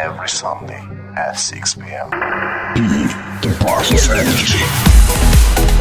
Every Sunday at 6 p.m. Be the of energy.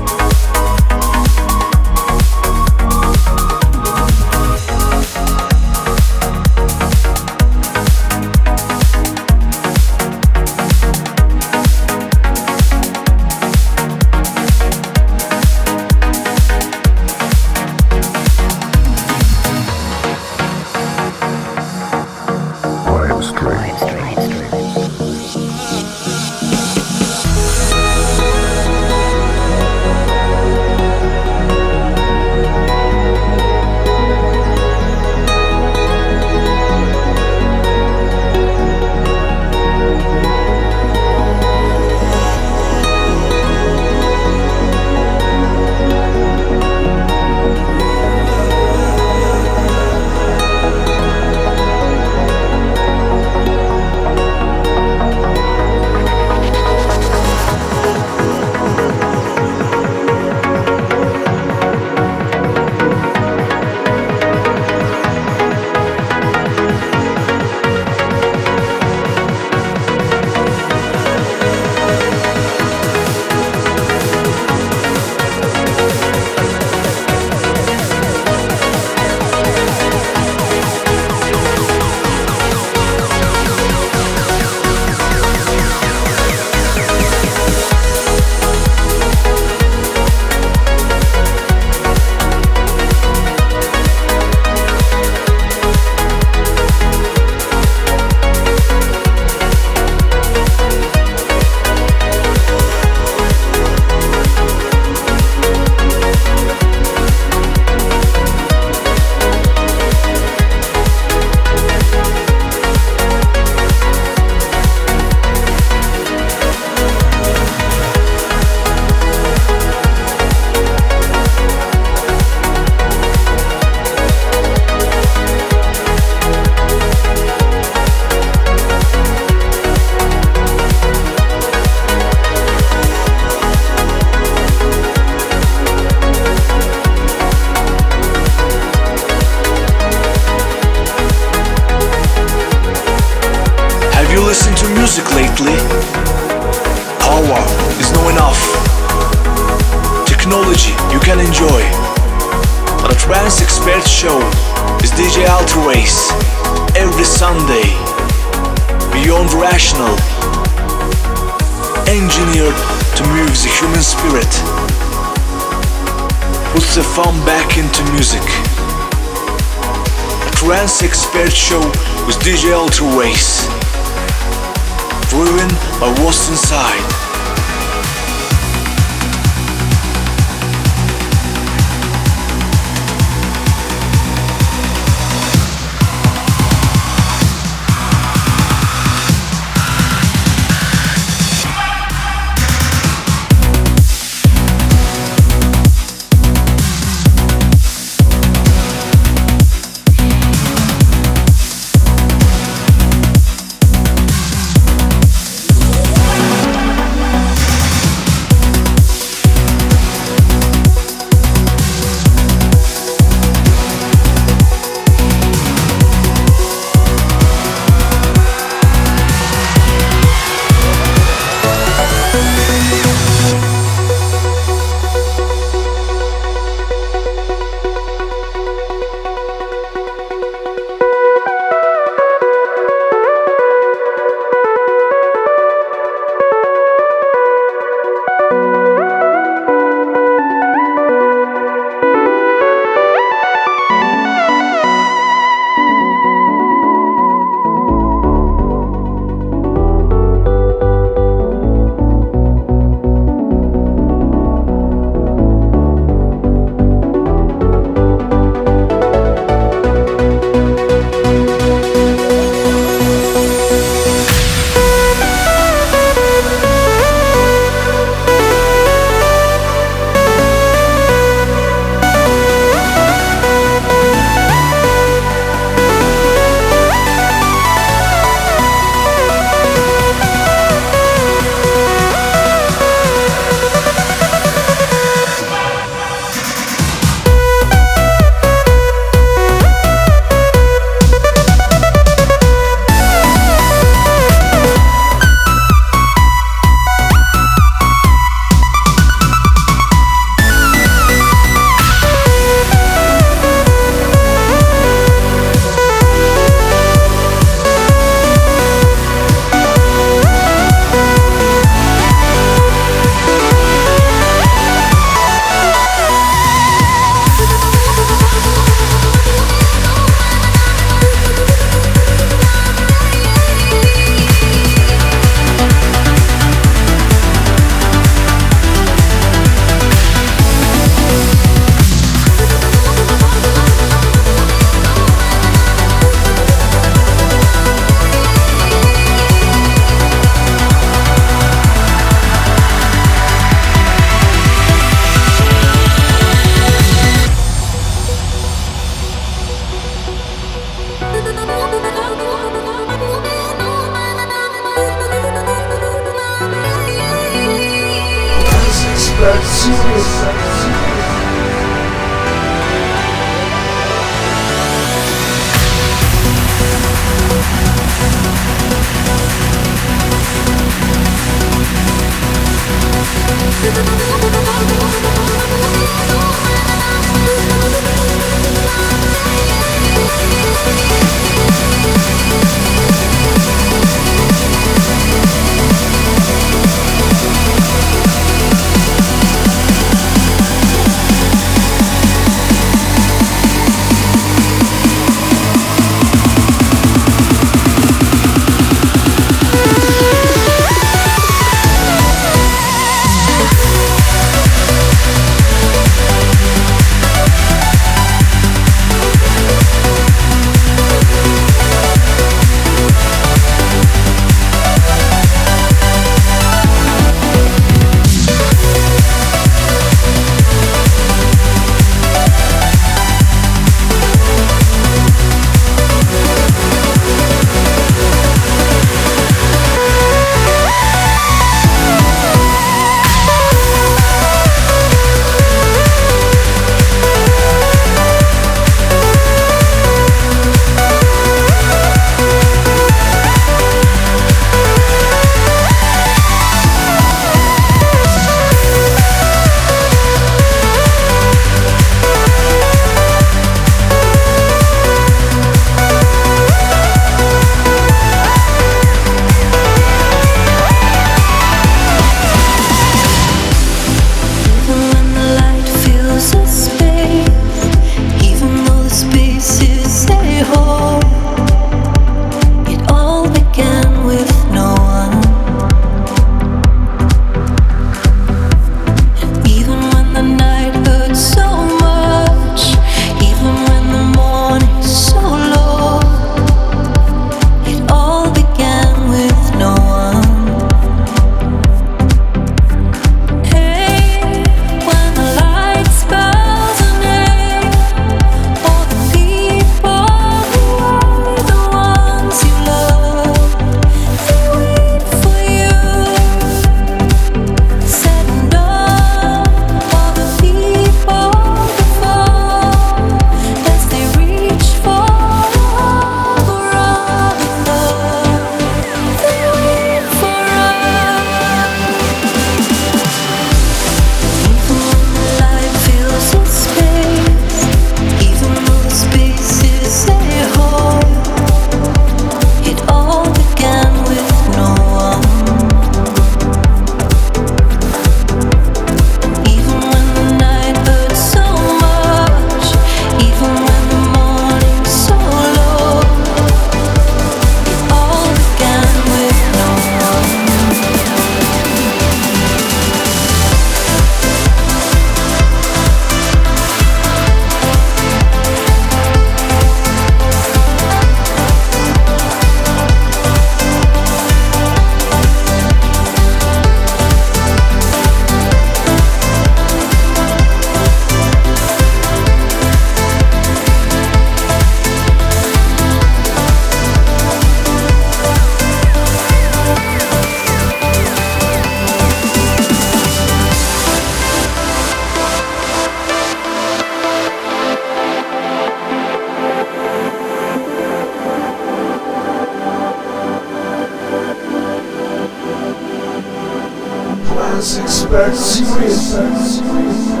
Respect.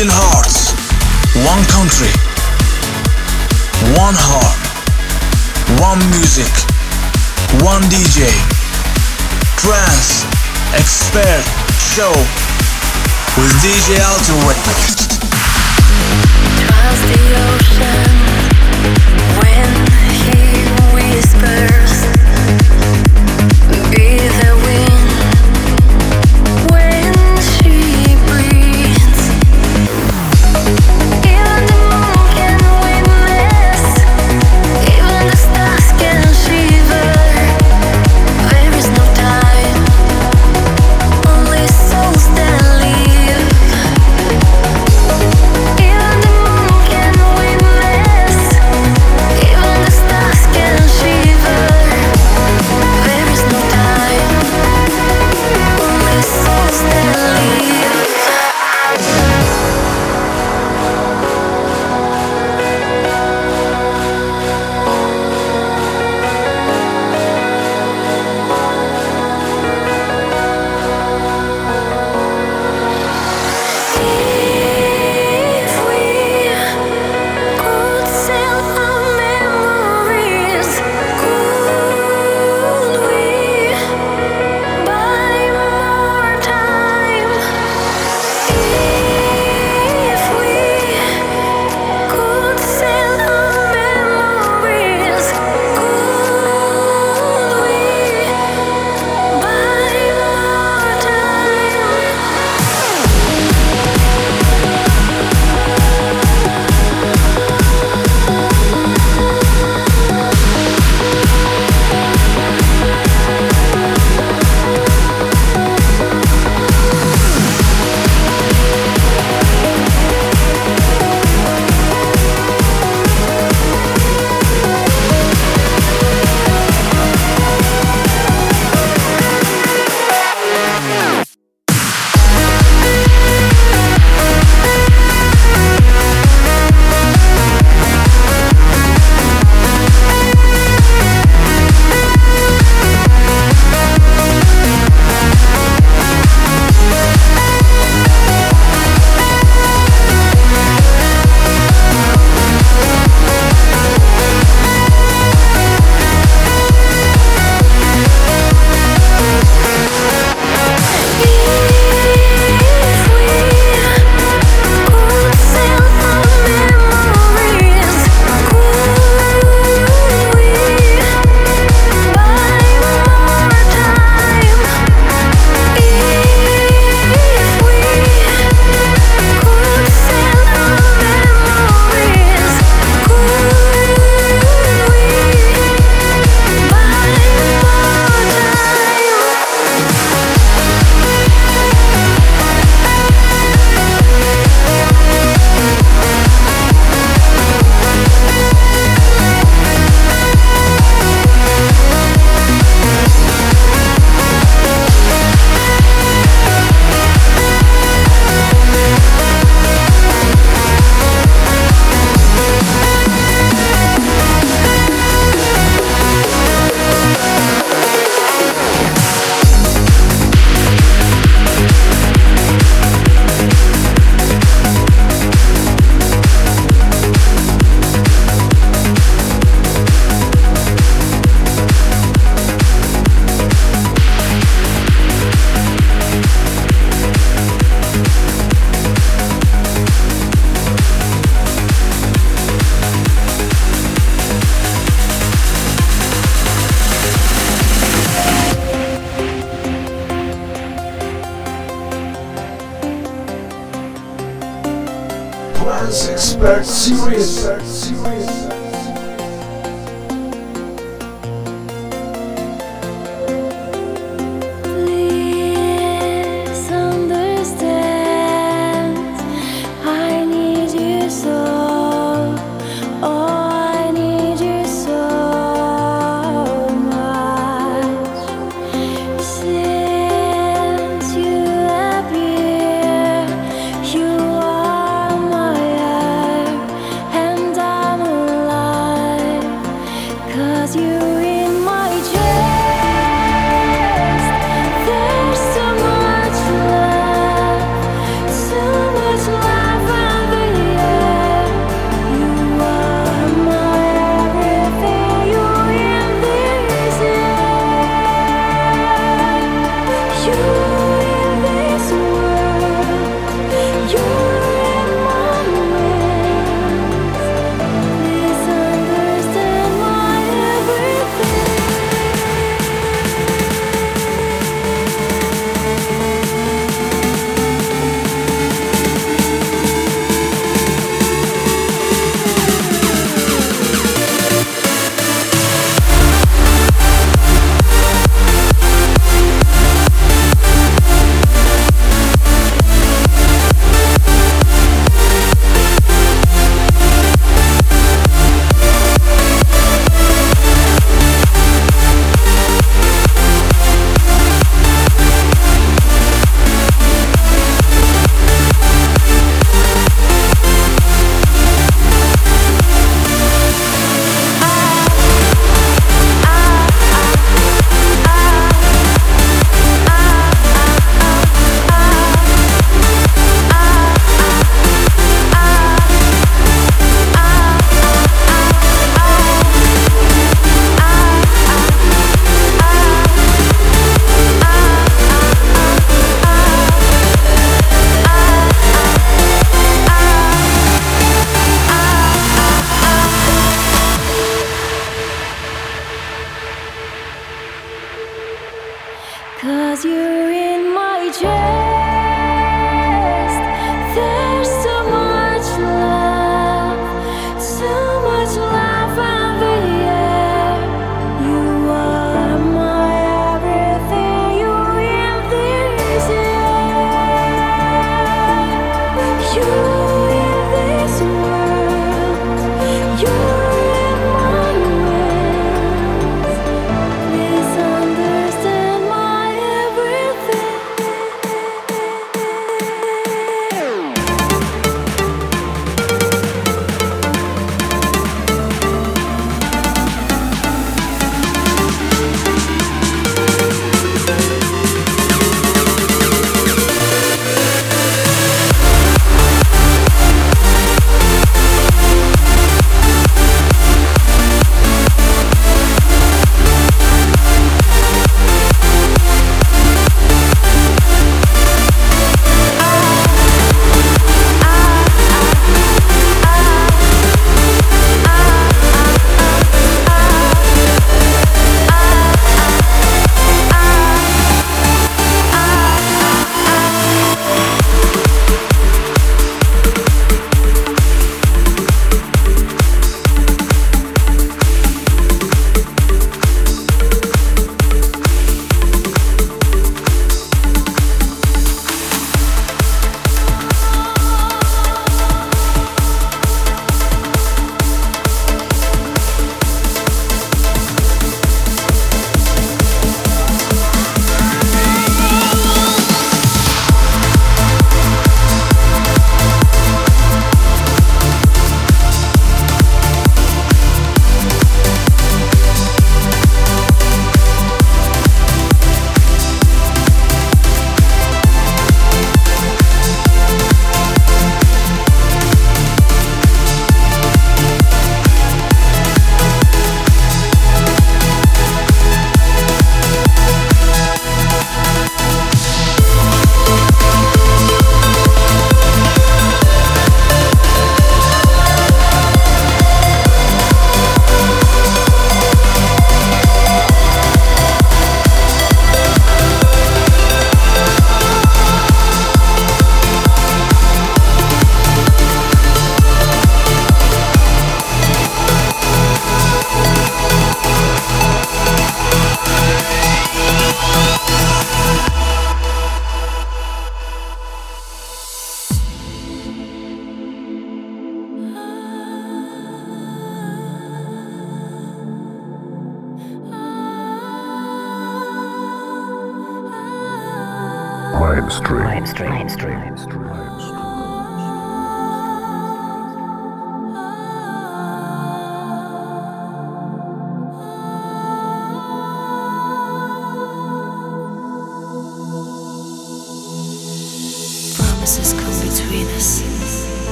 million hearts, one country, one heart, one music, one DJ, trance, expert, show. With DJ Alto Witness. Past the ocean, when he whispers.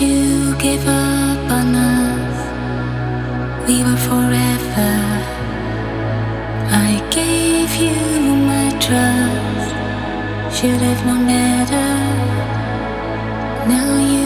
you gave up on us? We were forever. I gave you my trust. Should have known better. Now you.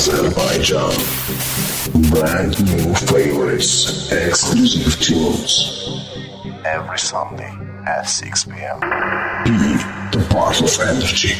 Azerbaijan. Brand new favorites, exclusive tunes. Every Sunday at 6 p.m. Be the part of energy.